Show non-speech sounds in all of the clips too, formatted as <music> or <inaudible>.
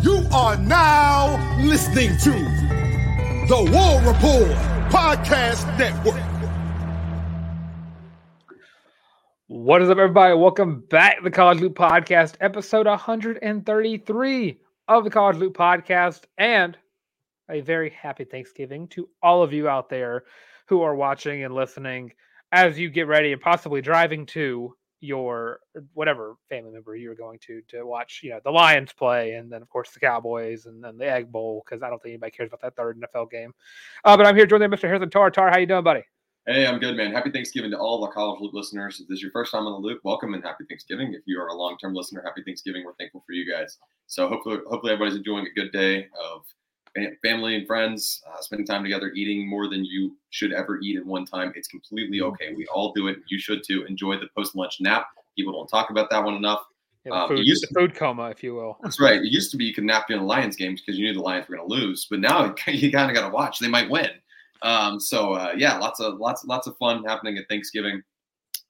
You are now listening to the War Report Podcast Network. What is up, everybody? Welcome back to the College Loop Podcast, episode 133 of the College Loop Podcast, and a very happy Thanksgiving to all of you out there who are watching and listening as you get ready and possibly driving to your whatever family member you're going to to watch, you know, the Lions play, and then of course the Cowboys, and then the Egg Bowl, because I don't think anybody cares about that third NFL game. Uh, but I'm here joined by Mr. Harrison Tarr. Tarr, how you doing, buddy? Hey, I'm good, man. Happy Thanksgiving to all our College Loop listeners. If this is your first time on the loop, welcome and happy Thanksgiving. If you are a long-term listener, happy Thanksgiving. We're thankful for you guys. So hopefully, hopefully everybody's enjoying a good day of family and friends, uh, spending time together, eating more than you should ever eat at one time. It's completely okay. We all do it. You should too. Enjoy the post-lunch nap. People don't talk about that one enough. Yeah, um, food, used to, food coma, if you will. That's right. It used to be you could nap during the Lions games because you knew the Lions were going to lose, but now <laughs> you kind of got to watch. They might win. Um, so uh, yeah, lots of lots lots of fun happening at Thanksgiving.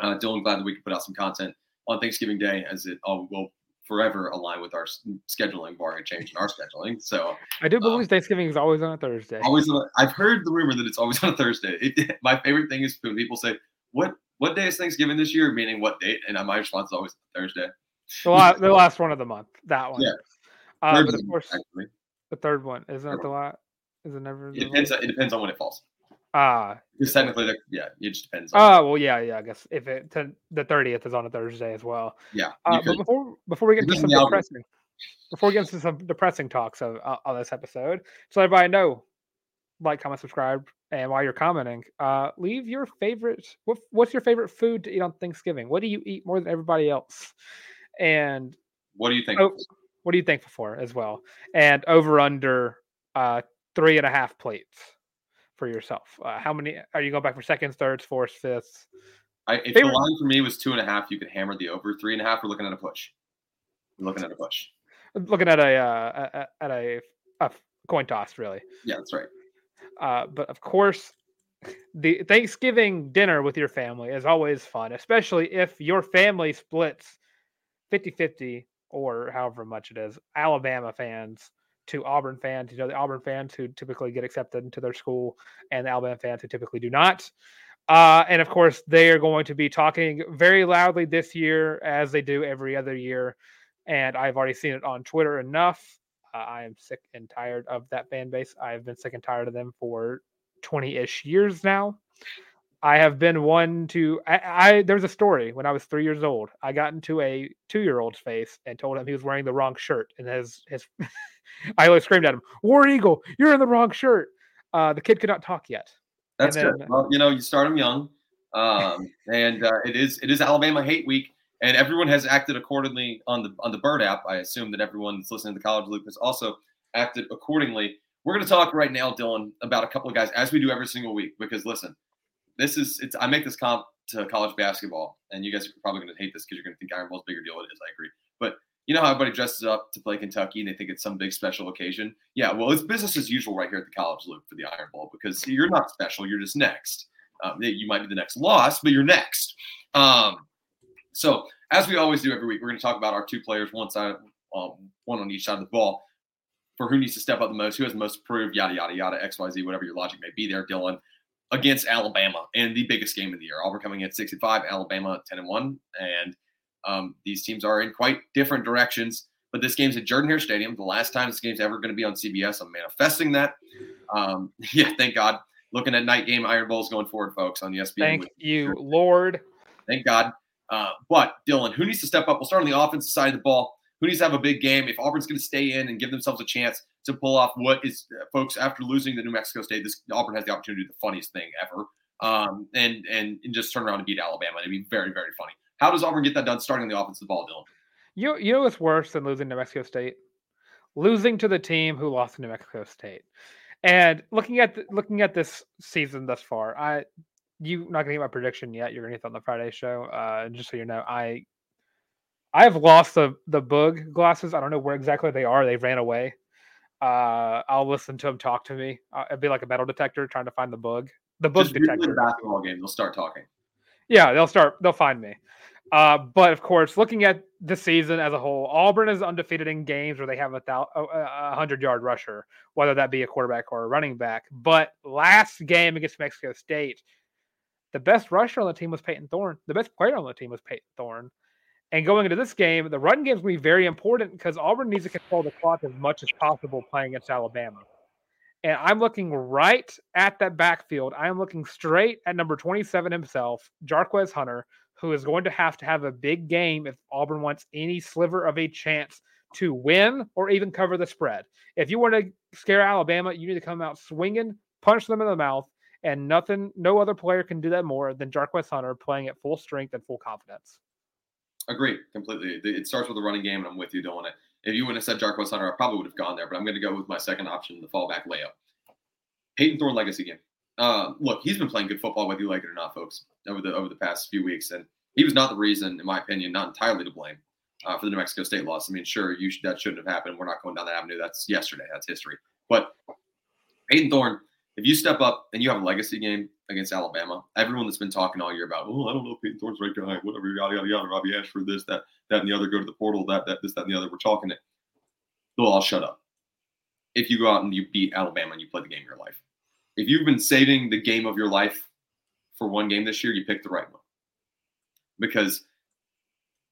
Uh, Dylan, glad that we could put out some content on Thanksgiving Day, as it all will forever align with our scheduling, barring a change in our scheduling. So I do believe um, Thanksgiving is always on a Thursday. Always, on a, I've heard the rumor that it's always <laughs> on a Thursday. It, my favorite thing is when people say, "What what day is Thanksgiving this year?" Meaning what date? And my response is always Thursday. The last, the last one of the month, that one. Yeah. Uh, but of course, actually. the third one isn't it the last? Is it never? It depends. It depends on when it falls. Ah, uh, because technically, yeah, it just depends. Oh well, yeah, yeah. I guess if it to, the thirtieth is on a Thursday as well. Yeah. Uh, but before before we get to some depressing, before we get into some depressing talks of uh, on this episode, so everybody know, like, comment, subscribe, and while you're commenting, uh, leave your favorite. What what's your favorite food to eat on Thanksgiving? What do you eat more than everybody else? And what do you think? Oh, what are you thankful for as well? And over under uh, three and a half plates for yourself? Uh, how many are you going back for seconds, thirds, fourths, fifths? I, if Favorite? the line for me was two and a half, you could hammer the over. Three and a half, we're looking at a push. We're looking at a push. Looking at a uh, at a, a coin toss, really. Yeah, that's right. Uh, but of course, the Thanksgiving dinner with your family is always fun, especially if your family splits 50 50 or however much it is. Alabama fans to Auburn fans. You know, the Auburn fans who typically get accepted into their school and the Alabama fans who typically do not. Uh, and of course, they are going to be talking very loudly this year, as they do every other year. And I've already seen it on Twitter enough. Uh, I am sick and tired of that fan base. I've been sick and tired of them for 20 ish years now. I have been one to. I, I there's a story when I was three years old. I got into a two year old's face and told him he was wearing the wrong shirt, and his his. <laughs> I screamed at him, "War Eagle, you're in the wrong shirt." Uh, the kid could not talk yet. That's then, good. Well, you know, you start them young, um, <laughs> and uh, it is it is Alabama Hate Week, and everyone has acted accordingly on the on the Bird app. I assume that everyone that's listening to the College Loop has also acted accordingly. We're going to talk right now, Dylan, about a couple of guys as we do every single week. Because listen, this is it's I make this comp to college basketball, and you guys are probably going to hate this because you're going to think Iron Bowl is a bigger deal. It is. I agree. But you know how everybody dresses up to play Kentucky and they think it's some big special occasion? Yeah, well, it's business as usual right here at the college loop for the Iron Bowl because you're not special. You're just next. Um, you might be the next loss, but you're next. Um, so, as we always do every week, we're going to talk about our two players, one side, um, one on each side of the ball, for who needs to step up the most, who has the most proved, yada yada yada, X Y Z, whatever your logic may be there, Dylan against Alabama in the biggest game of the year. Auburn coming in 65, Alabama 10 and 1. And um, these teams are in quite different directions. But this game's at Jordan Hare Stadium. The last time this game's ever going to be on CBS. I'm manifesting that. Um, <laughs> yeah, thank God. Looking at night game Iron Bowls going forward, folks, on ESPN. Thank you, Lord. Thank God. Uh, but Dylan, who needs to step up? We'll start on the offensive side of the ball. Who needs to have a big game? If Auburn's going to stay in and give themselves a chance to pull off what is, uh, folks, after losing the New Mexico State, this Auburn has the opportunity to do the funniest thing ever, um, and, and and just turn around and beat Alabama. It'd be very very funny. How does Auburn get that done? Starting the offensive ball, Dylan. You you know what's worse than losing to Mexico State? Losing to the team who lost to New Mexico State. And looking at the, looking at this season thus far, I you're not gonna get my prediction yet. You're gonna get that on the Friday show. Uh, just so you know, I I've lost the the bug glasses. I don't know where exactly they are. They ran away. Uh, I'll listen to them talk to me. Uh, it'd be like a metal detector trying to find the bug. The bug Just detector. basketball game. They'll start talking. Yeah, they'll start. They'll find me. Uh, but of course, looking at the season as a whole, Auburn is undefeated in games where they have a, hundred yard rusher, whether that be a quarterback or a running back. But last game against Mexico State, the best rusher on the team was Payton Thorne. The best player on the team was Payton Thorne. And going into this game, the run game is going to be very important because Auburn needs to control the clock as much as possible playing against Alabama. And I'm looking right at that backfield. I am looking straight at number 27 himself, Jarquez Hunter, who is going to have to have a big game if Auburn wants any sliver of a chance to win or even cover the spread. If you want to scare Alabama, you need to come out swinging, punch them in the mouth, and nothing, no other player can do that more than Jarquez Hunter playing at full strength and full confidence. Agree completely. It starts with the running game, and I'm with you it. If you wouldn't have said Jarquez Hunter, I probably would have gone there, but I'm going to go with my second option, the fallback layup. Payton Thorne legacy game. Uh, look, he's been playing good football, whether you like it or not, folks, over the over the past few weeks, and he was not the reason, in my opinion, not entirely to blame uh, for the New Mexico State loss. I mean, sure, you that shouldn't have happened. We're not going down that avenue. That's yesterday. That's history. But Payton Thorne, if you step up and you have a legacy game against Alabama, everyone that's been talking all year about, oh, I don't know, Payton Thorne's right guy, whatever, yada yada yada, Robbie Ashford, this, that, that, and the other, go to the portal, that, that, this, that, and the other. We're talking it. They'll all shut up. If you go out and you beat Alabama and you play the game of your life, if you've been saving the game of your life for one game this year, you picked the right one. Because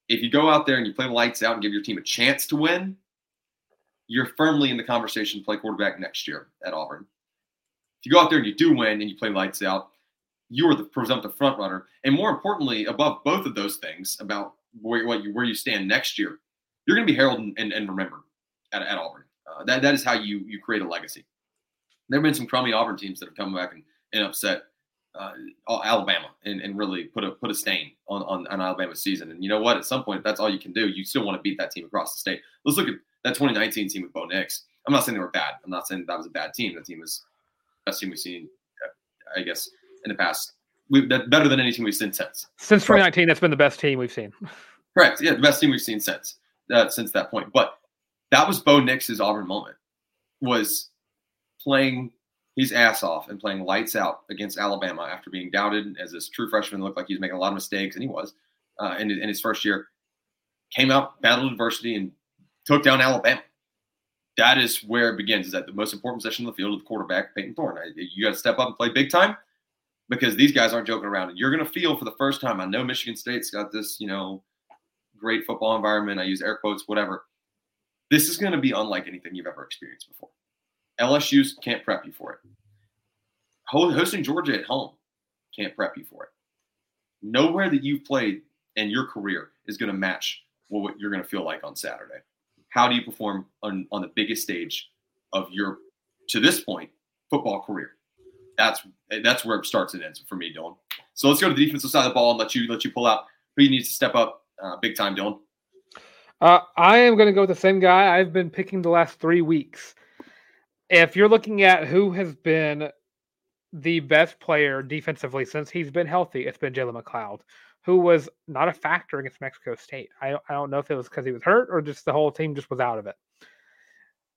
if you go out there and you play lights out and give your team a chance to win, you're firmly in the conversation to play quarterback next year at Auburn. If you go out there and you do win and you play lights out, you are the presumptive front runner. And more importantly, above both of those things, about where, what you, where you stand next year, you're going to be heralded and, and remembered at, at Auburn. Uh, that, that is how you, you create a legacy. There have been some crummy Auburn teams that have come back and, and upset uh, Alabama and, and really put a put a stain on, on, on Alabama's season. And you know what? At some point, that's all you can do. You still want to beat that team across the state. Let's look at that 2019 team with Bo Nix. I'm not saying they were bad. I'm not saying that was a bad team. That team was best team we've seen, I guess, in the past. We, that better than any team we've seen since. Since 2019, that's been the best team we've seen. <laughs> Correct. Yeah, the best team we've seen since uh, since that point. But that was Bo Nix's Auburn moment. Was playing his ass off and playing lights out against Alabama after being doubted as this true freshman. Looked like he was making a lot of mistakes, and he was uh, in, in his first year. Came out, battled adversity, and took down Alabama. That is where it begins. Is that the most important position on the field of the quarterback, Payton Thorne? You got to step up and play big time because these guys aren't joking around. You're going to feel for the first time. I know Michigan State's got this, you know, great football environment. I use air quotes, whatever. This is going to be unlike anything you've ever experienced before. LSU can't prep you for it. Hosting Georgia at home can't prep you for it. Nowhere that you've played in your career is going to match what you're going to feel like on Saturday. How do you perform on, on the biggest stage of your, to this point, football career? That's that's where it starts and ends for me, Dylan. So let's go to the defensive side of the ball and let you let you pull out who you need to step up uh, big time, Dylan. Uh, I am going to go with the same guy I've been picking the last three weeks if you're looking at who has been the best player defensively since he's been healthy, it's been Jalen McLeod, who was not a factor against Mexico State. I, I don't know if it was because he was hurt or just the whole team just was out of it.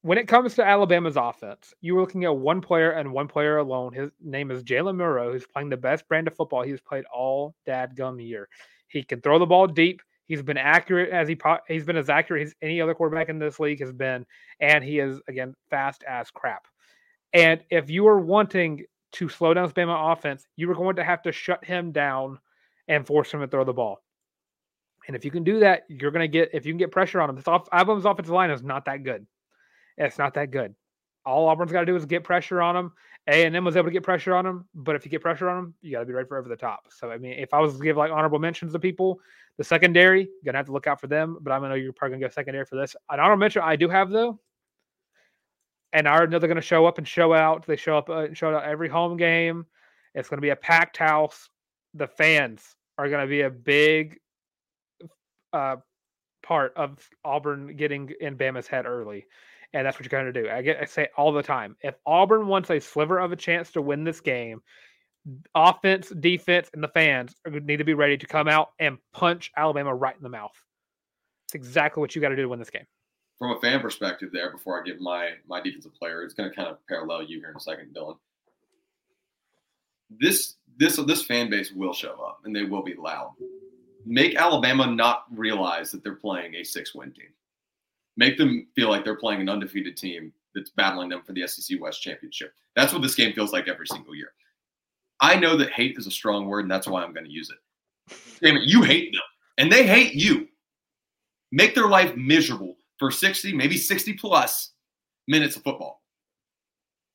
When it comes to Alabama's offense, you were looking at one player and one player alone. His name is Jalen Milroe, who's playing the best brand of football he's played all dadgum year. He can throw the ball deep. He's been accurate as he he's been as accurate as any other quarterback in this league has been, and he is again fast as crap. And if you are wanting to slow down Bama offense, you are going to have to shut him down and force him to throw the ball. And if you can do that, you're going to get if you can get pressure on him. This off, Alabama's offensive line is not that good. It's not that good. All Auburn's got to do is get pressure on him. A and M was able to get pressure on him, but if you get pressure on him, you got to be ready for over the top. So I mean, if I was to give like honorable mentions to people, the secondary gonna have to look out for them. But I'm gonna know you're probably gonna go secondary for this. An honorable mention I do have though, and I know they're gonna show up and show out. They show up uh, and show out every home game. It's gonna be a packed house. The fans are gonna be a big uh, part of Auburn getting in Bama's head early and that's what you're going to do. I get I say all the time. If Auburn wants a sliver of a chance to win this game, offense, defense, and the fans need to be ready to come out and punch Alabama right in the mouth. It's exactly what you got to do to win this game. From a fan perspective, there before I give my my defensive player, it's going to kind of parallel you here in a second, Dylan. This this this fan base will show up and they will be loud. Make Alabama not realize that they're playing a six win team make them feel like they're playing an undefeated team that's battling them for the SEC West Championship. That's what this game feels like every single year. I know that hate is a strong word, and that's why I'm going to use it. Damn it, you hate them, and they hate you. Make their life miserable for 60, maybe 60 plus minutes of football.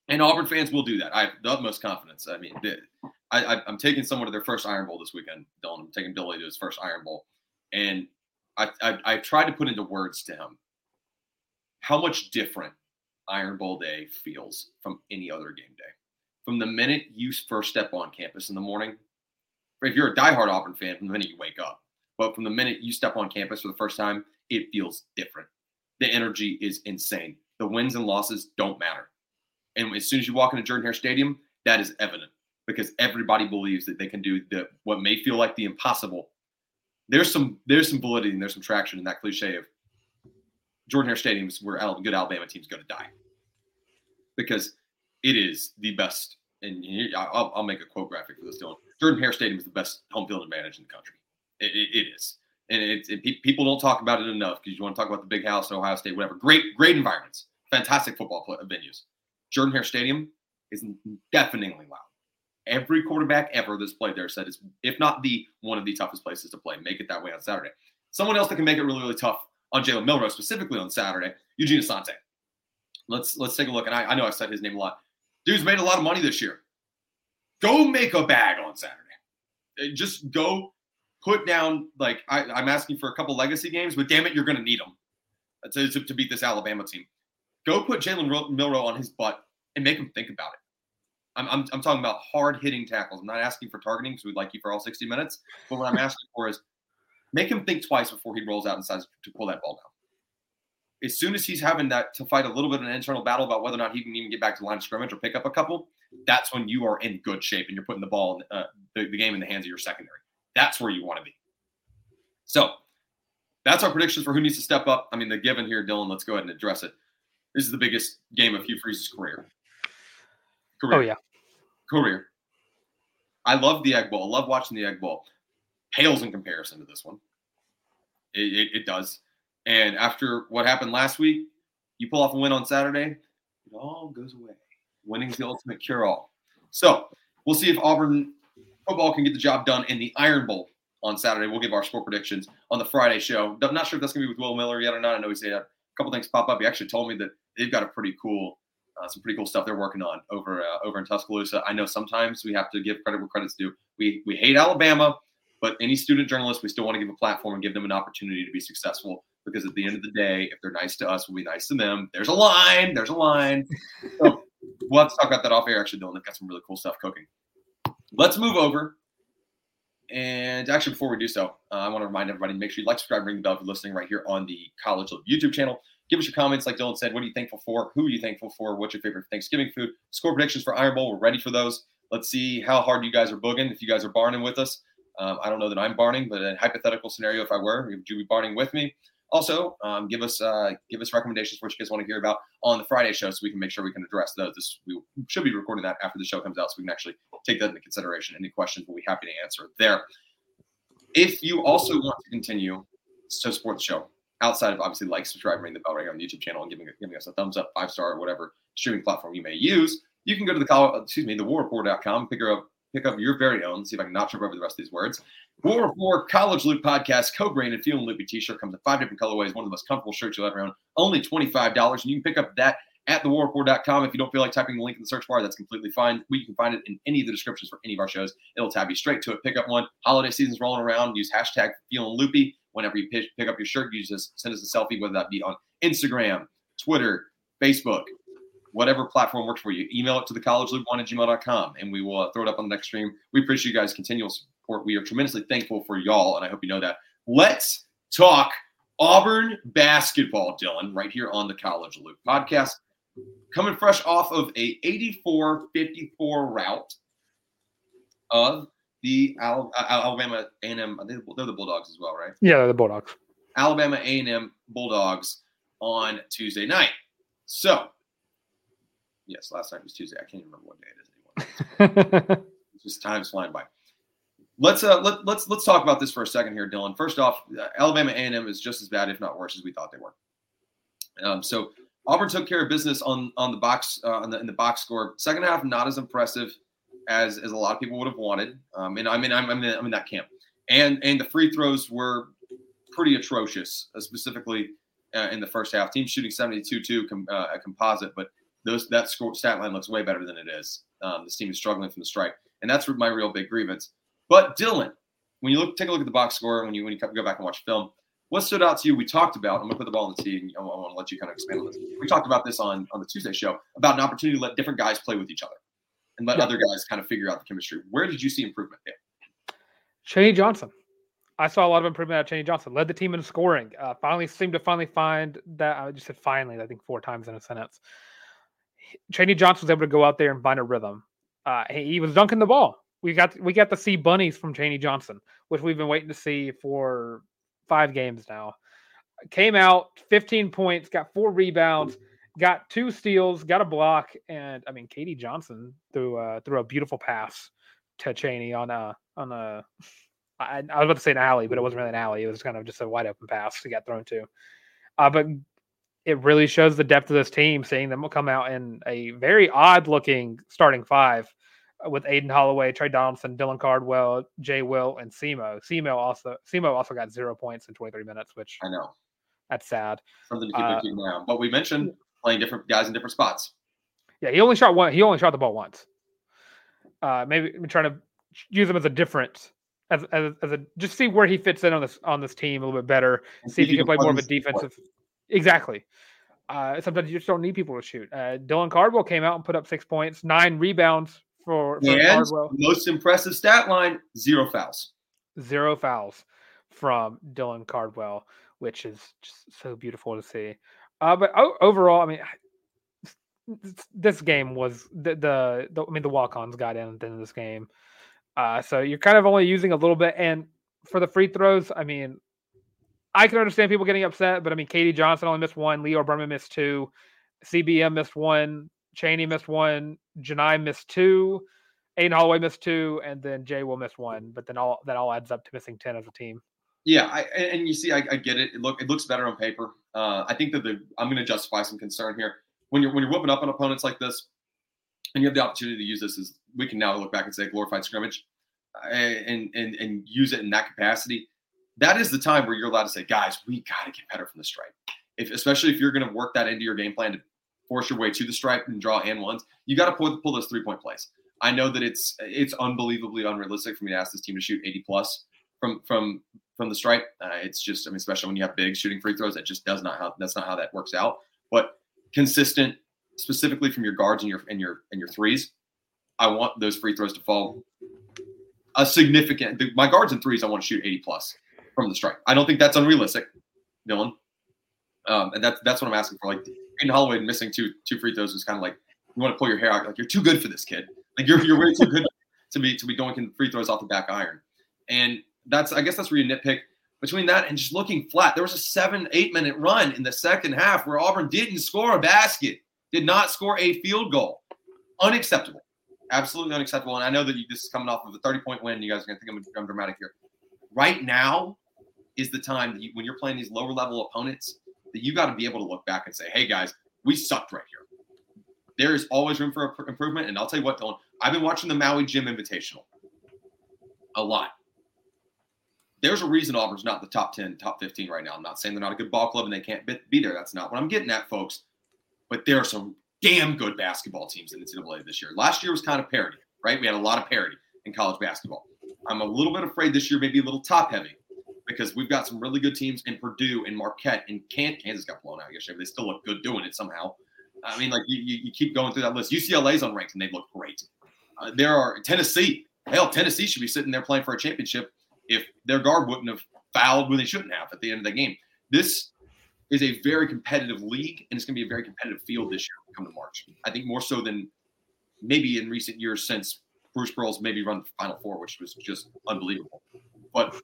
And Auburn fans will do that. I have the utmost confidence. I mean, I, am taking someone to their first Iron Bowl this weekend, Dylan. I'm taking Billy to his first Iron Bowl. And I, I, I tried to put into words to him how much different Iron Bowl day feels from any other game day. From the minute you first step on campus in the morning, if you're a diehard Auburn fan, from the minute you wake up, but from the minute you step on campus for the first time, it feels different. The energy is insane. The wins and losses don't matter. And as soon as you walk into Jordan Hare Stadium, that is evident because everybody believes that they can do the what may feel like the impossible. There's some there's some validity and there's some traction in that cliche of Jordan Hare Stadium is where good Alabama teams go to die because it is the best. And I'll, I'll make a quote graphic for this, Dylan. Jordan Hare Stadium is the best home field advantage in the country. it, it, it is. And it, it, people don't talk about it enough because you want to talk about the big house, Ohio State, whatever. Great, great environments, fantastic football venues. Jordan Hare Stadium is deafeningly loud. Every quarterback ever that's played there said it's, if not the one of the toughest places to play. Make it that way on Saturday. Someone else that can make it really, really tough on Jalen Milroe specifically on Saturday, Eugene Asante. Let's let's take a look. And I, I know I've said his name a lot. Dude's made a lot of money this year. Go make a bag on Saturday. Uh, just go put down like I, am asking for a couple legacy games, but damn it, you're going to need them to, to, to, beat this Alabama team. Go put Jalen Milroe on his butt and make him think about it. I'm, I'm, I'm talking about hard hitting tackles. I'm not asking for targeting because we'd like you for all 60 minutes. But what I'm asking for is Make him think twice before he rolls out and decides to pull that ball down. As soon as he's having that to fight a little bit of an internal battle about whether or not he can even get back to the line of scrimmage or pick up a couple, that's when you are in good shape and you're putting the ball, uh, the, the game in the hands of your secondary. That's where you want to be. So that's our predictions for who needs to step up. I mean, the given here, Dylan, let's go ahead and address it. This is the biggest game of Hugh Freeze's career. Oh, career. Oh, yeah. Career. I love the Egg Bowl. I love watching the Egg Bowl pales in comparison to this one. It, it, it, does. And after what happened last week, you pull off a win on Saturday, it all goes away. Winning's the ultimate cure all. So we'll see if Auburn football can get the job done in the Iron Bowl on Saturday. We'll give our score predictions on the Friday show. I'm not sure if that's going to be with Will Miller yet or not. I know he said couple things pop up. He actually told me that they've got a pretty cool, uh, some pretty cool stuff they're working on over uh, over in Tuscaloosa. I know sometimes we have to give credit where credit's due. We we hate Alabama but any student journalist, we still want to give a platform and give them an opportunity to be successful because at the end of the day, if they're nice to us, we'll be nice to them. There's a line. There's a line. <laughs> So we'll have to talk about that off air. Actually, Dylan, they've got some really cool stuff cooking. Let's move over. And actually, before we do so, uh, I want to remind everybody make sure you like, subscribe, ring the bell if you're listening right here on the College Loop YouTube channel. Give us your comments, like Dylan said. What are you thankful for? Who are you thankful for? What's your favorite Thanksgiving food? Score predictions for Iron Bowl. We're ready for those. Let's see how hard you guys are booging. If you guys are barning with us, um, I don't know that I'm barning, but in a hypothetical scenario, if I were, would you be barning with me? Also, um, give us uh, give us recommendations for what you guys want to hear about on the Friday show, so we can make sure we can address those. This we should be recording that after the show comes out, so we can actually take that into consideration. Any questions, we'll be happy to answer there. If you also want to continue to support the show, outside of obviously like, subscribe, ring the bell right here on the YouTube channel, and giving giving us a thumbs up, five star, or whatever streaming platform you may use, you can go to the excuse me, the warreport.com, pick up pick up your very own. See if I can not trip over the rest of these words. War Report College Loop Podcast, co-branded Feelin Loopy T-shirt comes in five different colorways. One of the most comfortable shirts you'll ever own. Only twenty-five dollars, and you can pick up that at thewarreport.com. If you don't feel like typing the link in the search bar, that's completely fine. We can find it in any of the descriptions for any of our shows. It'll tab you straight to it. Pick up one. Holiday season's rolling around. Use hashtag Feeling Loopy whenever you pick, pick up your shirt. You just send us a selfie, whether that be on Instagram, Twitter, Facebook, whatever platform works for you. Email it to the college loop one at gmail.com and we will uh, throw it up on the next stream. We appreciate you guys' continual support. We are tremendously thankful for y'all, and I hope you know that. Let's talk Auburn basketball, Dylan, right here on the College Loop podcast. Coming fresh off of a 84-54 route of the Alabama A&M. They're the Bulldogs as well, right? Yeah, they're the Bulldogs. Alabama A&M Bulldogs on Tuesday night. So Yes, last night was Tuesday. I can't even remember what day it is anymore. <laughs> just time's flying by. Let's uh let, let's let's talk about this for a second here, Dylan. First off, uh, Alabama A&M is just as bad, if not worse, as we thought they were. Um, so Auburn took care of business on on the box uh, on the, in the box score. Second half, not as impressive as as a lot of people would have wanted. Um, and I mean, I'm, I'm, in, I'm in that camp. And and the free throws were pretty atrocious, uh, specifically uh, in the first half. Team shooting 72-2 com, uh, a composite, but those that score, stat line looks way better than it is. Um, this team is struggling from the strike, and that's my real big grievance. But Dylan, when you look, take a look at the box score when you when you go back and watch film. What stood out to you? We talked about. I'm gonna put the ball on the tee, and I want to let you kind of expand on this. We talked about this on on the Tuesday show about an opportunity to let different guys play with each other and let yeah. other guys kind of figure out the chemistry. Where did you see improvement there? Chaney Johnson. I saw a lot of improvement out of Chaney Johnson. Led the team in scoring. Uh, finally seemed to finally find that. I just said finally. I think four times in a sentence. Chaney Johnson was able to go out there and find a rhythm. Uh, he was dunking the ball. We got we got to see bunnies from Chaney Johnson, which we've been waiting to see for five games now. Came out 15 points, got four rebounds, got two steals, got a block, and I mean KD Johnson threw uh, threw a beautiful pass to Chaney on a on a I, I was about to say an alley, but it wasn't really an alley. It was kind of just a wide open pass he got thrown to. Uh, but it really shows the depth of this team, seeing them come out in a very odd looking starting five uh, with Aden Holloway, Tre Donaldson, Dylan Cardwell, Jay Will, and Semo. Semo also Semo also got zero points in 23 minutes, which I know. That's sad. Something to keep uh, looking. But we mentioned playing different guys in different spots. Yeah, he only shot one. He only shot the ball once. Uh, maybe trying to use him as a different as, as, as, a just see where he fits in on this on this team a little bit better. See if he can play more of a defensive. Exactly. Uh, sometimes you just don't need people to shoot. Uh, Dylan Cardwell came out and put up six points, nine rebounds for, for Cardwell. Most impressive stat line: zero fouls. Zero fouls from Dylan Cardwell, which is just so beautiful to see. Uh, but overall, I mean, this game was the, the, the I mean the walk-ons got in at the end of this game. Uh, so you're kind of only using a little bit, and for the free throws, I mean, I can understand people getting upset, but I mean, KD Johnson only missed one, Lior Berman missed two, CBM missed one, Chaney missed one, Johni missed two, Aden Holloway missed two, and then Jay will miss one. But then all that all adds up to missing ten as a team. Yeah, I, and you see, I, I, get it. It look it looks better on paper. Uh, I think that the I'm going to justify some concern here when you're when you're whooping up on opponents like this, and you have the opportunity to use this as we can now look back and say glorified scrimmage, uh, and and and use it in that capacity that is the time where you're allowed to say, guys, we got to get better from the stripe. If especially if you're going to work that into your game plan to force your way to the stripe and draw and ones, you got to pull, pull those three point plays. I know that it's it's unbelievably unrealistic for me to ask this team to shoot 80 plus from from from the stripe. Uh, it's just I mean, especially when you have big shooting free throws, that just does not how that's not how that works out. But consistent, specifically from your guards and your and your and your threes, I want those free throws to fall a significant. My guards and threes, I want to shoot 80 plus from the strike. I don't think that's unrealistic, Dylan. Um, and that's that's what I'm asking for. Like Aden Holloway missing two two free throws is kind of like you want to pull your hair out. Like you're too good for this kid. Like you're you're way too good <laughs> to be to be doing free throws off the back iron. And that's I guess that's where you nitpick between that and just looking flat. There was a seven, eight minute run in the second half where Auburn didn't score a basket, did not score a field goal. Unacceptable. Absolutely unacceptable. And I know that you, this is coming off of a 30 point win. You guys are going to think I'm, I'm dramatic here. Right now is the time you, when you're playing these lower level opponents that you got to be able to look back and say, hey, guys, we sucked right here. There is always room for improvement. And I'll tell you what, Dylan, I've been watching the Maui Jim Invitational a lot. There's a reason Auburn's not the top 10, top 15 right now. I'm not saying they're not a good ball club and they can't be there. That's not what I'm getting at, folks. But there are some damn good basketball teams in the NCAA this year. Last year was kind of parity, right? We had a lot of parity in college basketball. I'm a little bit afraid this year may be a little top heavy because we've got some really good teams in Purdue and Marquette and Kansas got blown out yesterday. But they still look good doing it somehow. I mean, like you, you, keep going through that list. UCLA's unranked and they look great. Uh, there are Tennessee. Hell, Tennessee should be sitting there playing for a championship if their guard wouldn't have fouled when they shouldn't have at the end of the game. This is a very competitive league, and it's going to be a very competitive field this year come to March. I think more so than maybe in recent years since Bruce Pearl's maybe run the Final Four, which was just unbelievable. But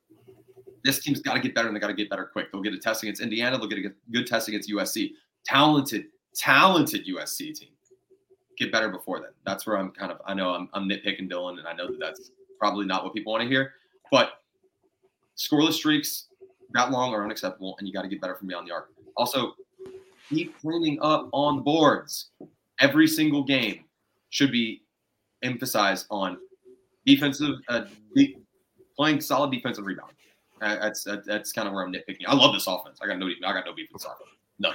this team's got to get better, and they got to get better quick. They'll get a test against Indiana. They'll get a good test against USC. Talented, talented USC team. Get better before then. That's where I'm kind of. I know I'm, I'm nitpicking Dylan, and I know that that's probably not what people want to hear. But scoreless streaks that long are unacceptable, and you got to get better from beyond the arc. Also, keep cleaning up on boards. Every single game should be emphasized on defensive, uh, de- playing solid defensive rebound. That's that's kind of where I'm nitpicking. I love this offense. I got no, I got no beef with this offense. None.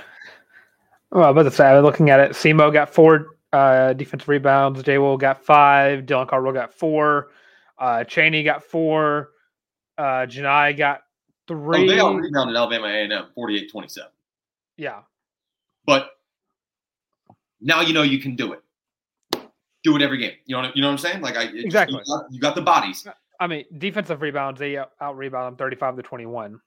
Well, but the say, looking at it, Semo got four uh, defensive rebounds. Jay Will got five. Dylan Cardwell got four. Uh, Chaney got four. Uh, Janai got three. Oh, they all rebounded Alabama A&M 48-27. Yeah. But now you know you can do it. Do it every game. You know, you know what I'm saying? Like I exactly. You got, you got the bodies. I mean, defensive rebounds, they out rebound them 35 to 21.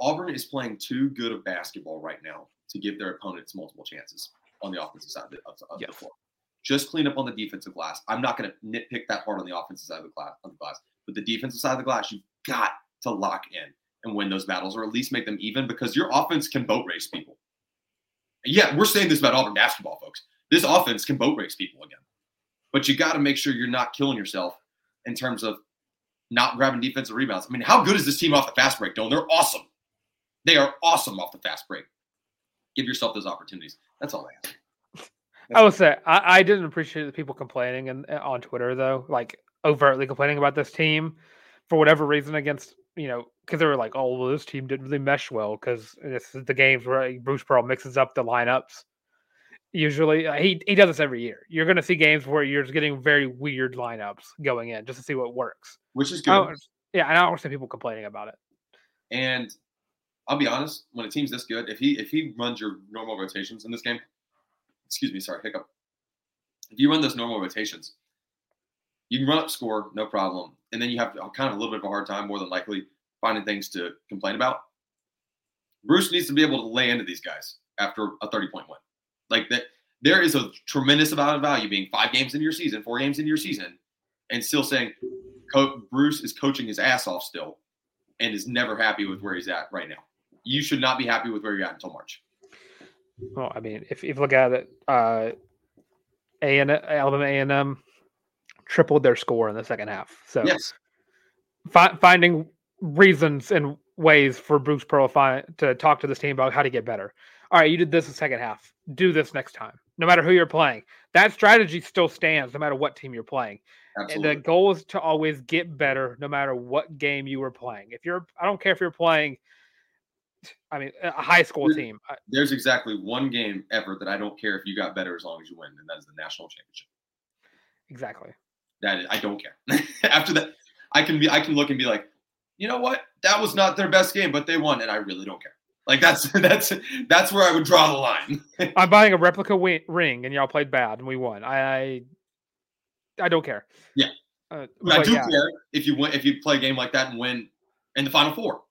Auburn is playing too good of basketball right now to give their opponents multiple chances on the offensive side of the, of yes. the floor. Just clean up on the defensive glass. I'm not going to nitpick that hard on the offensive side of the glass, on the glass, but the defensive side of the glass, you've got to lock in and win those battles, or at least make them even, because your offense can boat race people. And yeah, we're saying this about Auburn basketball, folks. This offense can boat race people again, but you got to make sure you're not killing yourself in terms of not grabbing defensive rebounds. I mean, how good is this team off the fast break, Dylan? They're awesome. They are awesome off the fast break. Give yourself those opportunities. That's all I have. I will say I, I didn't appreciate the people complaining and uh, on Twitter though, like overtly complaining about this team for whatever reason against you know because they were like, oh, well, this team didn't really mesh well because this is the games where Bruce Pearl mixes up the lineups usually uh, he he does this every year. You're going to see games where you're just getting very weird lineups going in just to see what works, which is good. yeah, and I don't understand people complaining about it. And I'll be honest, when a team's this good, if he if he runs your normal rotations in this game, excuse me, sorry, hiccup. If you run those normal rotations, you can run up score, no problem, and then you have kind of a little bit of a hard time, more than likely, finding things to complain about. Bruce needs to be able to lay into these guys after a 30 point win. Like that, there is a tremendous amount of value being five games into your season, four games into your season, and still saying Bruce is coaching his ass off still, and is never happy with where he's at right now. You should not be happy with where you're at until March. Well, I mean, if, if you look at it, uh, a and Alabama A and M tripled their score in the second half. So yes, fi- finding reasons and ways for Bruce Pearl fi- to talk to this team about how to get better. All right, you did this the second half do this next time, no matter who you're playing. That strategy still stands no matter what team you're playing. Absolutely. And the goal is to always get better no matter what game you were playing. If you're, I don't care if you're playing, I mean, a high school there's, team. There's exactly one game ever that I don't care if you got better as long as you win, and that is the national championship. Exactly. That is, I don't care. <laughs> After that, I can be, I can look and be like, you know what? That was not their best game, but they won, and I really don't care. Like that's <laughs> that's that's where I would draw the line. <laughs> I'm buying a replica ring, and y'all played bad, and we won. I I, I don't care. Yeah, uh, I do yeah. care if you win if you play a game like that and win in the final four.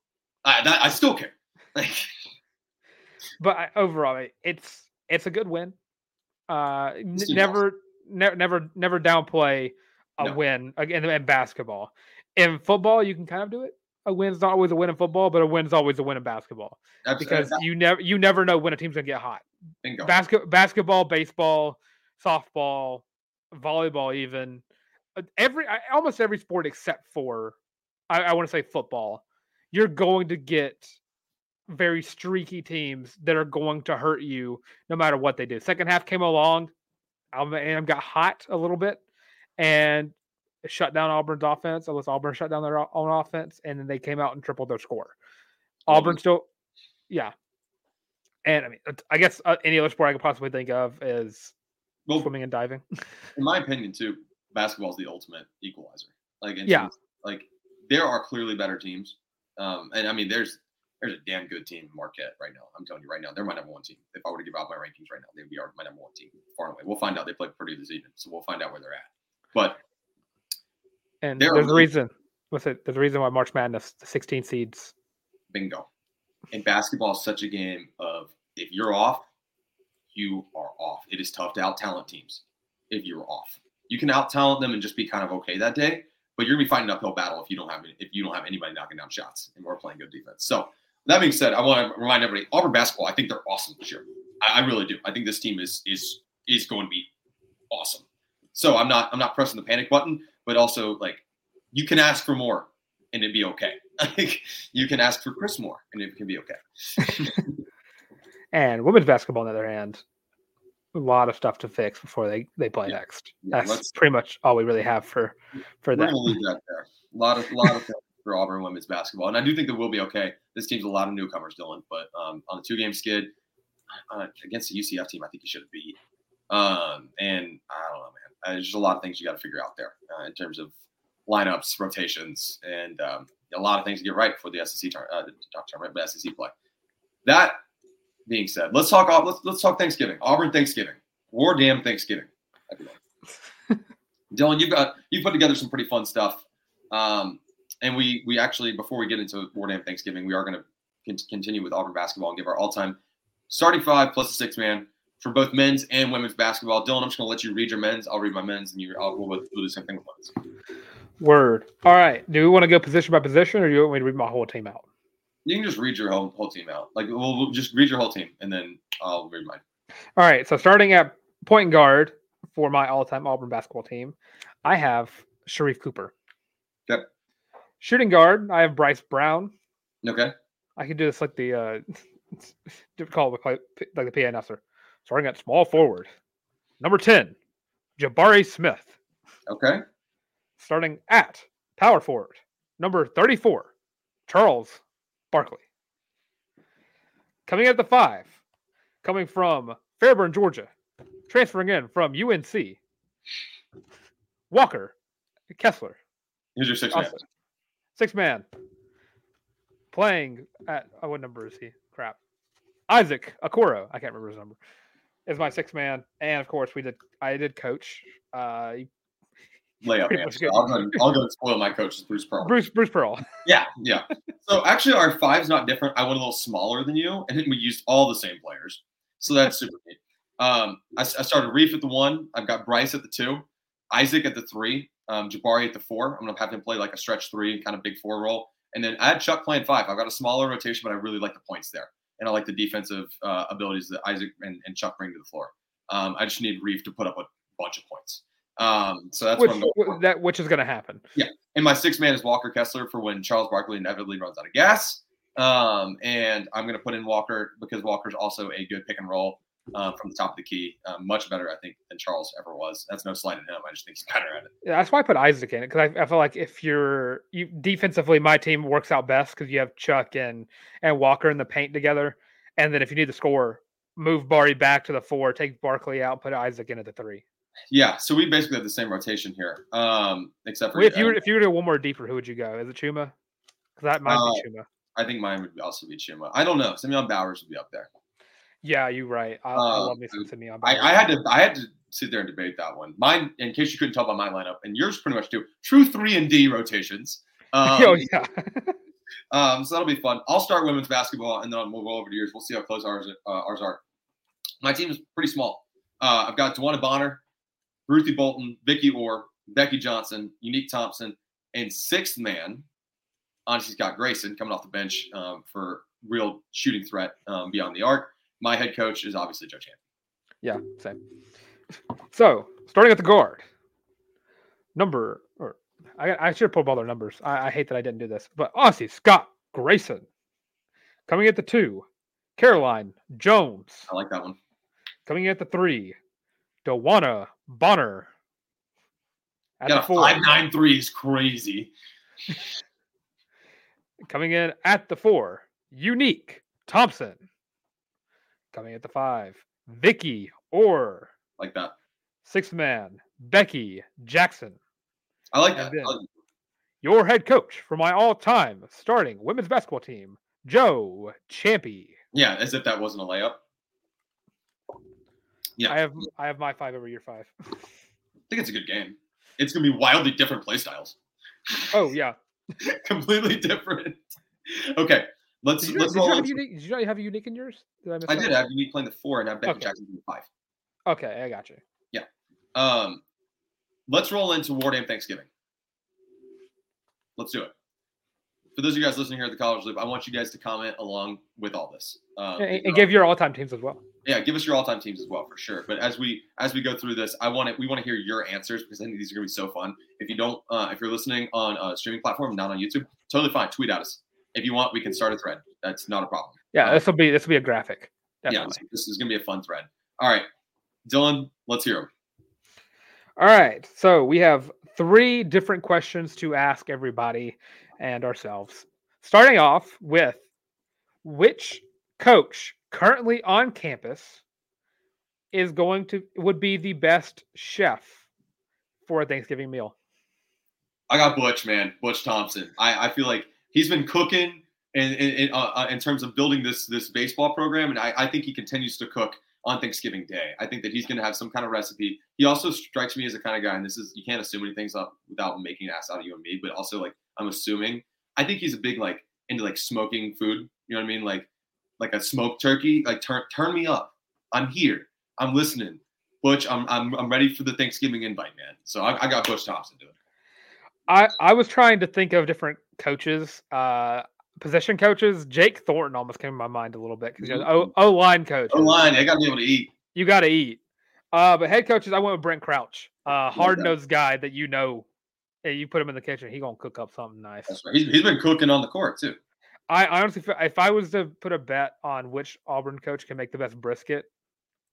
I that, I still care. <laughs> Like, but I, overall, it's it's a good win. Uh, n- never never never never downplay a No. win again in basketball. In football, you can kind of do it. A win's not always a win in football, but a win's always a win in basketball Abs- because you never you never know when a team's gonna get hot. bingo. Basket basketball, baseball, softball, volleyball, even uh, every almost every sport except for I, I want to say football. You're going to get very streaky teams that are going to hurt you no matter what they do. Second half came along, A&M got hot a little bit, and shut down Auburn's offense. Unless Auburn shut down their own offense, and then they came out and tripled their score. Auburn still, yeah. And I mean, I guess uh, any other sport I could possibly think of is well, swimming and diving. <laughs> in my opinion, too, basketball is the ultimate equalizer. Like, Yeah. terms- like there are clearly better teams, um, and I mean, there's there's a damn good team in Marquette right now. I'm telling you right now, they're my number one team. If I were to give out my rankings right now, they'd be our, my number one team far and away. We'll find out. They play Purdue this evening, so we'll find out where they're at. But And They're there's a reason. What's it? There's a reason why March Madness, the 16 seeds. bingo. And basketball is such a game of if you're off, you are off. It is tough to out talent teams if you're off. You can out talent them and just be kind of okay that day, but you're gonna be fighting an uphill battle if you don't have if you don't have anybody knocking down shots and we're playing good defense. So that being said, I want to remind everybody, Auburn basketball, I think they're awesome this year. I, I really do. I think this team is is is going to be awesome. So I'm not I'm not pressing the panic button, but also like you can ask for more and it'd be okay. <laughs> Like you can ask for Chris more and it can be okay. <laughs> And women's basketball, on the other hand, a lot of stuff to fix before they, they play Yeah. next. Yeah, That's pretty much all we really have for for that. gonna leave that there. A lot of a lot of for Auburn women's basketball, and I do think that we'll be okay. This team's a lot of newcomers, Dylan, but um, on a two game skid uh, against the UCF team, I think you should have beat. Um, and I don't know, man. Uh, there's just a lot of things you got to figure out there uh, in terms of lineups, rotations, and um, a lot of things to get right for the SEC turn, uh, not tournament, but SEC play. That being said, let's talk. Let's let's talk Thanksgiving. Auburn Thanksgiving. War damn Thanksgiving. <laughs> Dylan, you've got you put together some pretty fun stuff, um, and we we actually before we get into War Damn Thanksgiving, we are going to continue with Auburn basketball and give our all time starting five plus a six man for both men's and women's basketball. Dylan, I'm just going to let you read your men's. I'll read my men's, and you I'll, we'll, we'll do the same thing with women's. Word. All right. Do we want to go position by position, or do you want me to read my whole team out? You can just read your whole, whole team out. Like we'll, we'll just read your whole team, and then I'll read mine. All right. So starting at point guard for my all-time Auburn basketball team, I have Sharife Cooper. Yep. Shooting guard, I have Bryce Brown. Okay. I could do this like the uh <laughs> call it like, like the PA announcer. Starting at small forward, number ten, Jabari Smith. Okay. Starting at power forward, number thirty-four, Charles Barkley. Coming at the five, coming from Fairburn, Georgia, transferring in from UNC, Walker Kessler. Here's your six man. Six man. Playing at oh, what number is he? Crap. Isaac Okoro. I can't remember his number. Is my six man, and of course we did. I did coach. Uh, <laughs> Layup answer. I'll go, and- I'll go and spoil my coach, Bruce Pearl. Bruce Bruce Pearl. <laughs> Yeah, yeah. So actually, our five's not different. I went a little smaller than you, and then we used all the same players. So that's super neat. Um, I, I started Reef at the one. I've got Bryce at the two, Isaac at the three, um, Jabari at the four. I'm gonna have him play like a stretch three, kind of big four role, and then I had Chuck playing five. I've got a smaller rotation, but I really like the points there, and I like the defensive uh, abilities that Isaac and, and Chuck bring to the floor. Um, I just need Reef to put up a bunch of points. Um, so that's which what I'm going for. wh- that which is going to happen. Yeah, and my six man is Walker Kessler for when Charles Barkley inevitably runs out of gas. Um, and I'm going to put in Walker because Walker's also a good pick and roll uh, from the top of the key. Um, much better, I think, than Charles ever was. That's no slight at him. I just think he's better at it. Yeah, that's why I put Isaac in it because I, I feel like if you're you defensively, my team works out best because you have Chuck and and Walker in the paint together, and then if you need to score, move Barry back to the four, take Barkley out, put Isaac in at the three. Yeah. So we basically have the same rotation here, um, except for Wait, if you were uh, if you were to go one more deeper, who would you go? Is it Chuma? Because that might Uh, be Chuma. I think mine would also be Chuma. I don't know. Simeon Bowers would be up there. Yeah, you're right. I, I uh, love me some Simeon. I, I had to I had to sit there and debate that one. Mine, in case you couldn't tell by my lineup, and yours pretty much too. True three and D rotations. <laughs> Um, oh yeah. <laughs> Um, so that'll be fun. I'll start women's basketball, and then we'll go over to yours. We'll see how close ours uh, ours are. My team is pretty small. Uh, I've got DeWanna Bonner, Ruthie Bolton, Vickie Orr, Becky Johnson, Unique Thompson, and sixth man, honestly Scott Grayson coming off the bench um, for real shooting threat um, beyond the arc. My head coach is obviously Joe Ciampi. Yeah, same. So starting at the guard, number or I, I should have pulled all their numbers. I, I hate that I didn't do this, but honestly, Scott Grayson coming at the two, Carolyn Jones I like that one. coming at the three, DeWanna Bonner at Yeah, the four, five nine three is crazy. <laughs> coming in at the four, Unique Thompson coming at the five, Vickie Orr, Like that. sixth man, Becky Jackson. I like that. I like- your head coach for my all-time starting women's basketball team, Joe Ciampi. yeah, as if that wasn't a layup. Yeah, I have I have my five over your five. <laughs> I think it's a good game. It's gonna be wildly different play styles. Oh yeah. <laughs> Completely different. Okay, let's Did you, let's did you roll have unique? Did you not have a unique in yours? Did I miss I did have unique playing the four and I have Becky Okay. Jackson playing the five. Okay, I got you. Yeah. Um, let's roll into War Damn Thanksgiving. Let's do it. For those of you guys listening here at the College Loop, I want you guys to comment along with all this. Um, And, and give your all-time teams as well. yeah give us your all-time teams as well for sure but as we as we go through this i want to we want to hear your answers because i think these are going to be so fun if you don't uh, if you're listening on a streaming platform not on youtube totally fine tweet at us if you want we can start a thread that's not a problem Yeah, Uh, this will be this will be a graphic. yeah Definitely. this, this is going to be a fun thread all right dylan let's hear 'em. All right. So we have three different questions to ask everybody and ourselves. Starting off with which coach currently on campus is going to would be the best chef for a Thanksgiving meal? i got butch man butch thompson i, I feel like he's been cooking in in, uh, uh, in terms of building this this baseball program and I, I think he continues to cook on Thanksgiving Day. I think that he's going to have some kind of recipe. He also strikes me as the kind of guy, and this is you can't assume anything without making an ass out of you and me. But also, like I'm assuming, I think he's a big like into like smoking food. You know what I mean? Like like a smoked turkey. Like turn turn me up. I'm here. I'm listening. Butch, I'm I'm I'm ready for the Thanksgiving invite, man. So I, I got Butch Thompson doing it. I I was trying to think of different coaches, uh, position coaches. Jake Thornton almost came to my mind a little bit because Mhm. O O line coach. Oh, line, I got to be able to eat. You got to eat. Uh, but head coaches, I went with Brent Crouch, uh, hard nosed guy that you know. Hey, you put him in the kitchen, he gonna cook up something nice. That's right. He's, he's been cooking on the court too. I, I honestly, feel, if I was to put a bet on which Auburn coach can make the best brisket,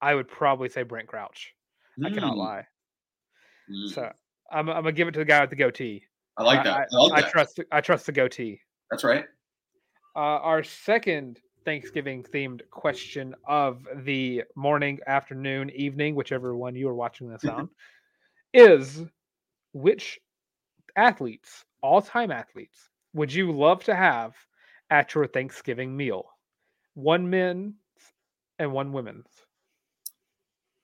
I would probably say Brent Crouch. I cannot Mm, lie. mm. So I'm, I'm gonna give it to the guy with the goatee. I like I- that. I, like I that. trust, I trust the goatee. That's right. Uh, our second Thanksgiving themed question of the morning, afternoon, evening, whichever one you are watching this on, <laughs> is which athletes, all time athletes, would you love to have at your Thanksgiving meal? One men's and one women's.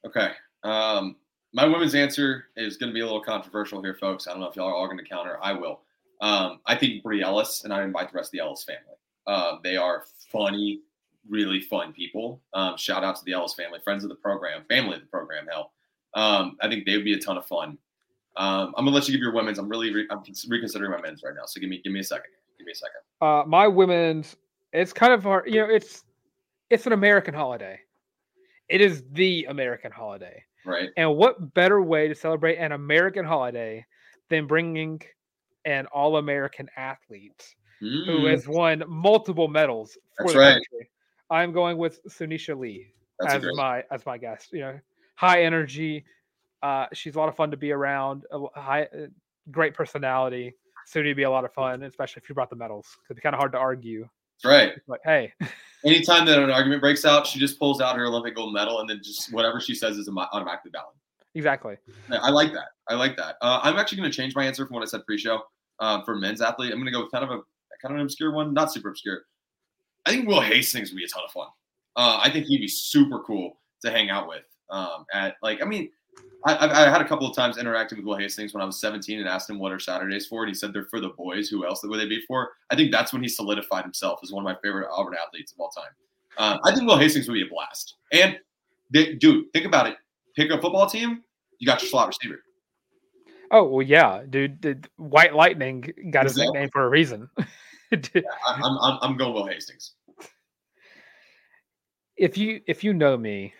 Okay. Um, my women's answer is going to be a little controversial here, folks. I don't know if y'all are all going to counter. I will. Um, I think Brie Ellis, and I invite the rest of the Ellis family. Uh, they are funny, really fun people. Um, shout out to the Ellis family, friends of the program, family of the program. Hell, um, I think they would be a ton of fun. Um, I'm gonna let you give your women's. I'm really re- I'm reconsidering my men's right now. So give me give me a second. Give me a second. Uh, my women's, it's kind of hard. You know, it's it's an American holiday. It is the American holiday. Right. And what better way to celebrate an American holiday than bringing an all American athlete who Mm, has won multiple medals for That's the right. country? I'm going with Sunisa Lee that's as my as my guest. You know, high energy. Uh, she's a lot of fun to be around. A high, uh, great personality. Suni would be a lot of fun, especially if you brought the medals. It'd be kind of hard to argue. That's right. It's like, hey, Anytime that an argument breaks out, she just pulls out her Olympic gold medal and then just whatever she says is automatically valid. exactly. Yeah, I like that. I like that. Uh, I'm actually going to change my answer from what I said pre-show. Uh, for men's athlete, I'm going to go with kind of a kind of an obscure one, not super obscure. I think Will Hastings would be a ton of fun. Uh, I think he'd be super cool to hang out with. Um, at like, I mean, I, I've- had a couple of times interacting with Will Hastings when I was 17 and asked him what are Saturdays for, and he said they're for the boys. Who else would they be for? I think that's when he solidified himself as one of my favorite Auburn athletes of all time. Um, I think Will Hastings would be a blast. And they, dude, think about it. Pick a football team. You got your slot receiver. Oh well, yeah, dude. The White Lightning got his nickname for a reason. <laughs> I, I'm, I'm I'm going Will Hastings. if you if you know me,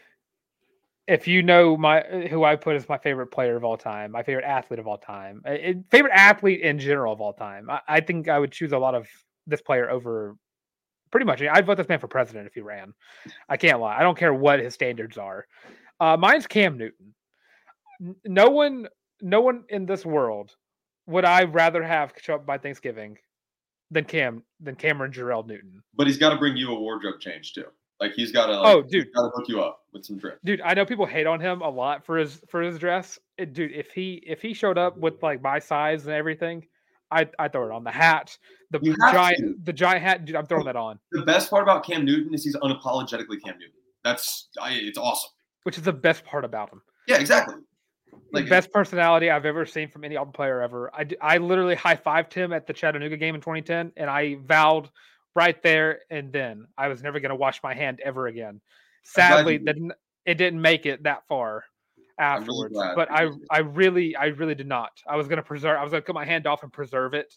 if you know my who I put as my favorite player of all time, my favorite athlete of all time, favorite athlete in general of all time, I, I think I would choose a lot of this player over pretty much. I'd vote this man for president if he ran. I can't lie. I don't care what his standards are. Uh, mine's Cam Newton. No one, no one in this world would I rather have show up by Thanksgiving than Cam than Cameron Jarrell Newton. But he's got to bring you a wardrobe change too. Like he's got to. Like, Oh, dude. got to hook you up with some drip. dude i know people hate on him a lot for his for his dress It- dude if he if he showed up with like my size and everything i i throw it on the hat the giant to. the giant hat dude i'm throwing that on The best part about Cam Newton is he's unapologetically Cam Newton. That's I, it's awesome. which is the best part about him Yeah, exactly. the Like best personality i've ever seen from any player ever I, I literally high-fived him at the chattanooga game in 2010 and i vowed right there and then. I was never going to wash my hand ever again. Sadly you it didn't make it that far I'm really afterwards but i i really i really did not. I was going to preserve i was going to cut my hand off and preserve it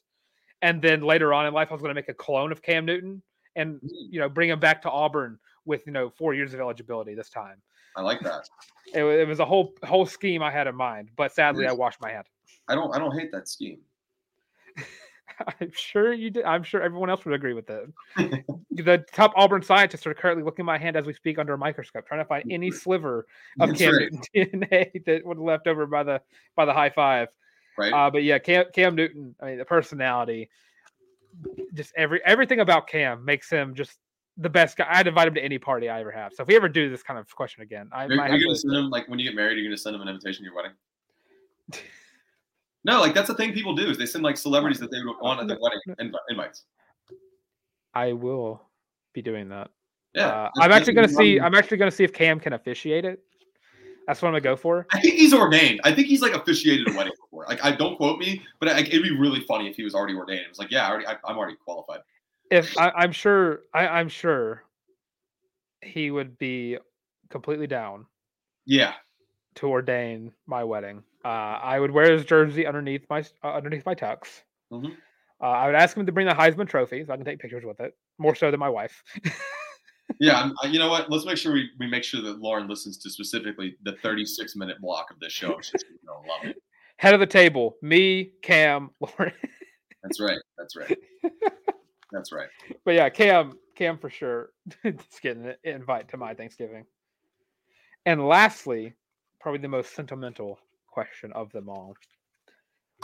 and then later on in life i was going to make a clone of cam newton and Mm. you know bring him back to auburn with you know four years of eligibility this time. I like that. <laughs> it, it was a whole whole scheme i had in mind but sadly i washed my hand. I don't I don't hate that scheme. <laughs> <laughs> i'm sure you did i'm sure everyone else would agree with that <laughs> the top auburn scientists are currently looking at my hand as we speak under a microscope trying to find any sliver of That's cam right. newton <laughs> dna that was left over by the by the high five Right. Uh, but yeah, Cam Cam Newton. I mean, the personality, just every everything about Cam makes him just the best guy. I'd invite him to any party I ever have. So if we ever do this kind of question again, I Are, might are have you gonna to. send him like when you get married? You're gonna send him an invitation to your wedding? No, like that's the thing people do is they send like celebrities that they would want at their wedding invi- invites. I will be doing that. Yeah, Uh, I'm actually gonna see. I'm- I'm actually gonna see if Cam can officiate it. That's what I'm gonna go for. I think he's ordained. I think he's like officiated a wedding before. Like, I don't quote me, but like, it'd be really funny if he was already ordained. It was like, yeah, I already, I, I'm already qualified. If I, I'm sure, I, I'm sure he would be completely down Yeah, to ordain my wedding. Uh, I would wear his jersey underneath my uh, underneath my tux. Mhm. Uh, I would ask him to bring the Heisman Trophy so I can take pictures with it, more so than my wife. yeah. <laughs> I'm, you know what? Let's make sure we, we make sure that Lauren listens to specifically the 36 minute block of this show. She's gonna love it. Head of the table, me, Cam, <laughs> Lauren. That's right. That's right. That's right. but yeah, Cam, Cam for sure. <laughs> Just getting an invite to my Thanksgiving. And lastly, probably the most sentimental question of them all.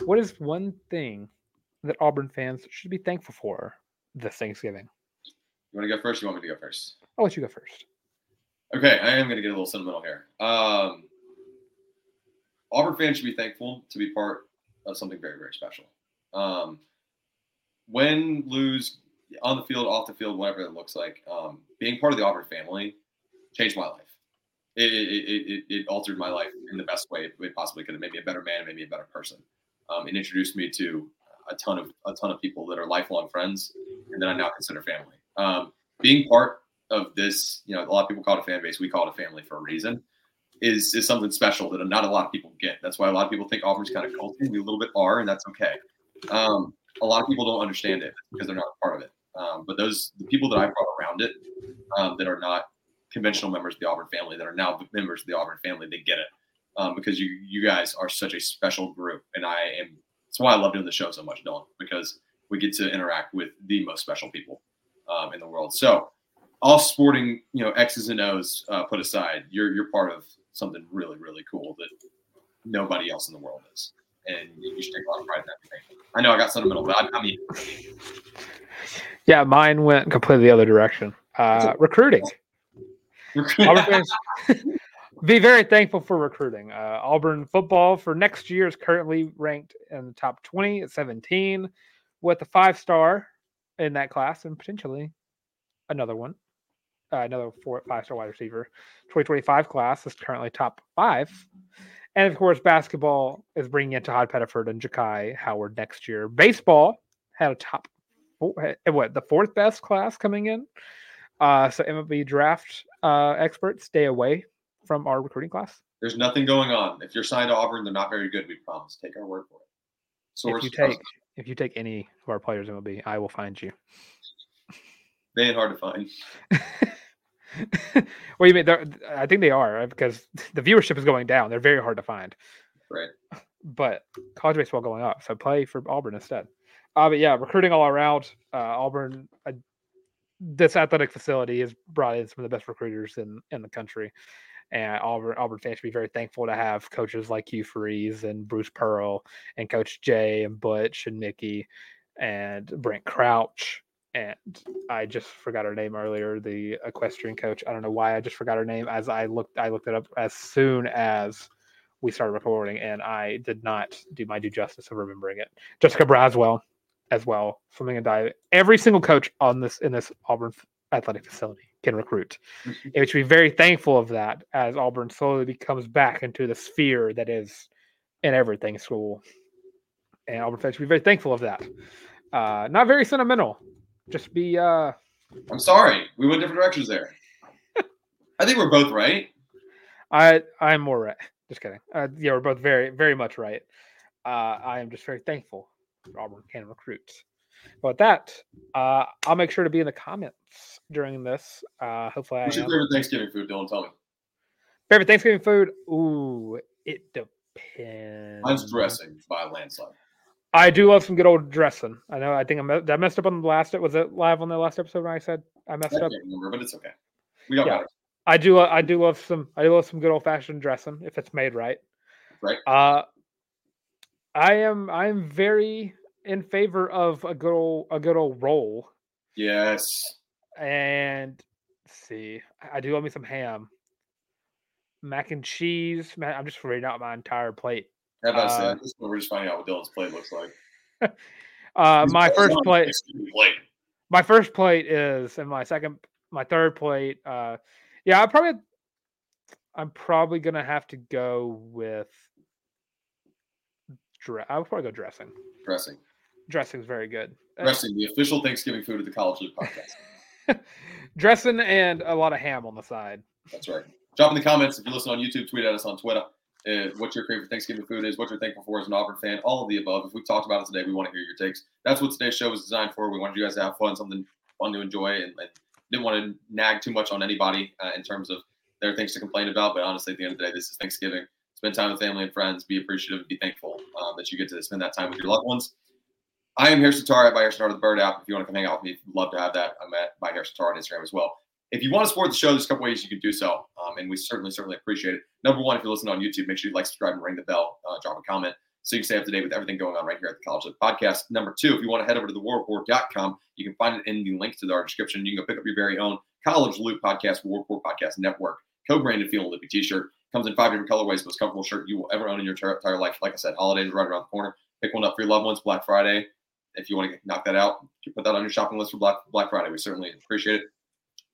What is one thing that Auburn fans should be thankful for this Thanksgiving? You want to go first? Or you want me to go first? I'll let you go first. Okay, I am going to get a little sentimental here. Um, Auburn fans should be thankful to be part of something very, very special. Um, win, lose, on the field, off the field, whatever it looks like, um, being part of the Auburn family changed my life. It, it, it, it, altered my life in the best way it possibly could. It made me a better man, made me a better person. Um, it introduced me to a ton of a ton of people that are lifelong friends, and that I now consider family. Um, being part of this, you know, a lot of people call it a fan base. We call it a family for a reason. Is is something special that not a lot of people get. That's why a lot of people think Auburn's kind of culty. We a little bit are, and that's okay. Um, a lot of people don't understand it because they're not a part of it. Um, but those the people that I brought around it um, that are not conventional members of the Auburn family that are now members of the Auburn family, they get it um, because you you guys are such a special group, and I am. That's why I love doing the show so much, Dylan, because we get to interact with the most special people um, in the world. So, all sporting, you know, X's and O's uh, put aside, you're you're part of something really really cool that nobody else in the world is, and you should take a lot of pride in that. I know I got sentimental, but I, I mean, Yeah, mine went completely the other direction. Uh, recruiting. <laughs> Auburn <laughs> fans be very thankful for recruiting. Uh, Auburn football for next year is currently ranked in the top 20 at 17 with a five star in that class and potentially another one, uh, another four, five star wide receiver. 2025 class is currently top five. And of course, basketball is bringing in Tahaad Pettiford and Jahki Howard next year. Baseball had a top four, what the fourth best class coming in. Uh, so MLB draft uh, experts stay away from our recruiting class. There's nothing going on. If you're signed to Auburn, they're not very good. We promise. Take our word for it. Source, if you take if you take any of our players in MLB, I will find you. <laughs> They ain't hard to find. <laughs> what do you mean? They're, I think they are because <laughs> the viewership is going down. They're very hard to find. Right. But college baseball going up, so play for Auburn instead. Uh, but yeah, recruiting all around. Uh, Auburn, uh, this athletic facility has brought in some of the best recruiters in in the country, and Auburn Auburn fans should be very thankful to have coaches like Hugh Freeze and Bruce Pearl and Coach Jay and Butch and Mickey and Brent Crouch and I just forgot her name earlier, the equestrian coach. I don't know why I just forgot her name as I looked I looked it up as soon as we started recording and I did not do my due justice of remembering it. Jessica Braswell as well, swimming and diving. Every single coach on this in this Auburn athletic facility can recruit. Mm-hmm. And we should be very thankful of that as Auburn slowly becomes back into the sphere that is in everything school. And Auburn fans should be very thankful of that. Uh, not very sentimental just be uh I'm sorry. We went different directions there. <laughs> I think we're both right. I I'm more right. Just kidding. Uh, yeah, we're both very very much right. Uh, I am just very thankful Auburn can recruit. But that, uh, I'll make sure to be in the comments during this. Uh, hopefully, What's I your favorite Thanksgiving food, Dylan? Tell me. Favorite Thanksgiving food? Ooh, it depends. Mine's dressing by a landslide. I do love some good old dressing. I know. I think I, I messed up on the last. Was it live on the last episode when I said I messed I up? remember, but it's okay. We got yeah. I do. I do love some. I do love some good old fashioned dressing if it's made right. Right. Uh, I am. I am very in favor of a good old a good old roll. Yes. And see, I do love me some ham, mac and cheese. Man, I'm just reading out my entire plate. How about uh, This we're just finding out what Dylan's plate looks like. <laughs> uh, my first plate, plate. My first plate is, and my second, my third plate. Uh, yeah, I probably, I'm probably gonna have to go with. Dre- I would probably go dressing. Dressing. Dressing is very good. Uh, dressing, the official Thanksgiving food of the College Loop podcast. <laughs> dressing and a lot of ham on the side. That's right. Drop in the comments if you listen on YouTube. Tweet at us on Twitter uh, what your favorite Thanksgiving food is, what you're thankful for as an Auburn fan, all of the above. If we talked about it today, we want to hear your takes. That's what today's show was designed for. We wanted you guys to have fun, something fun to enjoy, and, and didn't want to nag too much on anybody uh, in terms of their things to complain about. But honestly, at the end of the day, this is Thanksgiving. Spend time with family and friends. Be appreciative. Be thankful uh, that you get to spend that time with your loved ones. I am Harrison Tarr at by Harrison Tarr the Bird app. If you want to come hang out with me, love to have that. I'm at by Harrison Tarr on Instagram as well. If you want to support the show, there's a couple ways you can do so, um, and we certainly, certainly appreciate it. Number one, if you're listening on YouTube, make sure you like, subscribe, and ring the bell, uh, drop a comment, so you can stay up to date with everything going on right here at the College Loop Podcast. Number two, if you want to head over to thewarreport.com, you can find it in the link to our description. You can go pick up your very own College Loop Podcast, War Report Podcast Network, co-branded Feel Loopy T-shirt. Comes in five different colorways, most comfortable shirt you will ever own in your entire life. Like I said, holidays right around the corner. Pick one up for your loved ones. Black Friday, if you want to knock that out, you put that on your shopping list for Black Black Friday. We certainly appreciate it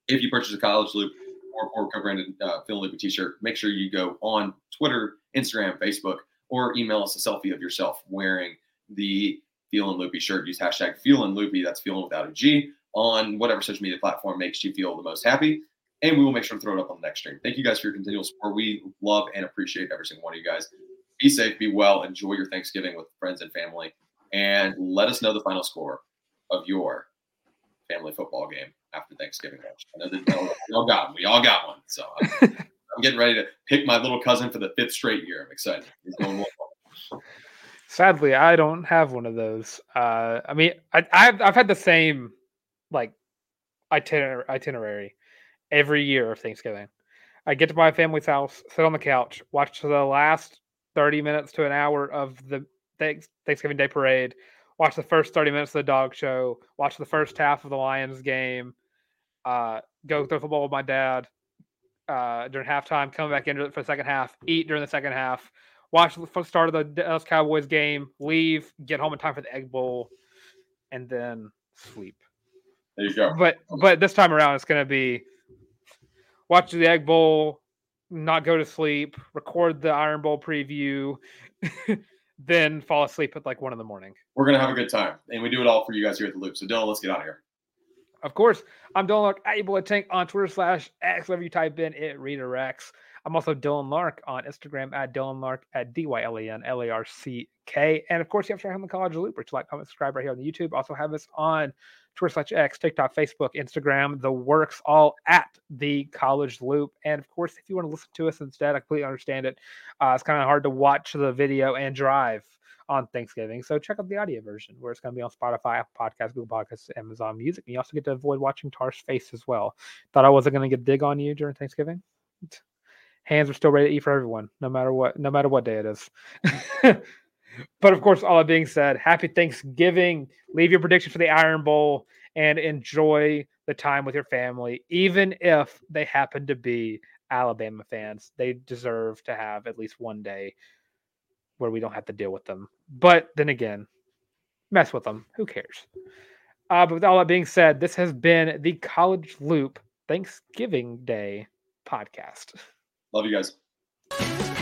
if you purchase a college loop or, or co-branded uh, Phil Loopy t-shirt, make sure you go on Twitter, Instagram, Facebook, or email us a selfie of yourself wearing the Feelin' Loopy shirt. Use hashtag Feelin' Loopy, that's feeling without a G, on whatever social media platform makes you feel the most happy. And we will make sure to throw it up on the next stream. Thank you guys for your continual support. We love and appreciate every single one of you guys. Be safe, be well, enjoy your Thanksgiving with friends and family, and let us know the final score of your family football game after Thanksgiving I know that we all got one. We all got one. So I'm, <laughs> I'm, getting ready to pick my little cousin for the fifth straight year. I'm excited. Sadly, I don't have one of those. Uh, I mean, I, have I've had the same like itinerary, itinerary every year of Thanksgiving. I get to my family's house, sit on the couch, watch the last 30 minutes to an hour of the Thanksgiving Day parade, watch the first 30 minutes of the dog show, watch the first half of the Lions game, uh, go throw football with my dad uh, during halftime, come back into it for the second half, eat during the second half, watch the start of the Dallas Cowboys game, leave, get home in time for the Egg Bowl, and then sleep. There you go. But but this time around, it's going to be watch the Egg Bowl, not go to sleep, record the Iron Bowl preview. <laughs> then fall asleep at like one in the morning. We're gonna have a good time, and we do it all for you guys here at the Loop. So Dylan, let's get out of here. Of course, I'm Dylan Look at Tank on Twitter slash X. Whatever you type in, it redirects. I'm also Dylan Larck on Instagram at Dylan Larck at D Y L E N L A R C K. And of course, you have to check on the College Loop, which like, comment, subscribe right here on the YouTube. Also have us on Twitter slash X, TikTok, Facebook, Instagram, the works, all at the College Loop. And of course, if you want to listen to us instead, I completely understand it. Uh, it's kind of hard to watch the video and drive on Thanksgiving. So check out the audio version where it's going to be on Spotify, Apple Podcasts, Google Podcasts, Amazon Music. And you also get to avoid watching Tarr's face as well. Thought I wasn't going to get dig on you during Thanksgiving. Hands are still ready to eat for everyone, no matter what, no matter what day it is. <laughs> but of course, all that being said, happy Thanksgiving. Leave your prediction for the Iron Bowl and enjoy the time with your family, even if they happen to be Alabama fans. They deserve to have at least one day where we don't have to deal with them. But then again, mess with them. Who cares? Uh, but with all that being said, this has been the College Loop Thanksgiving Day podcast. Love you guys.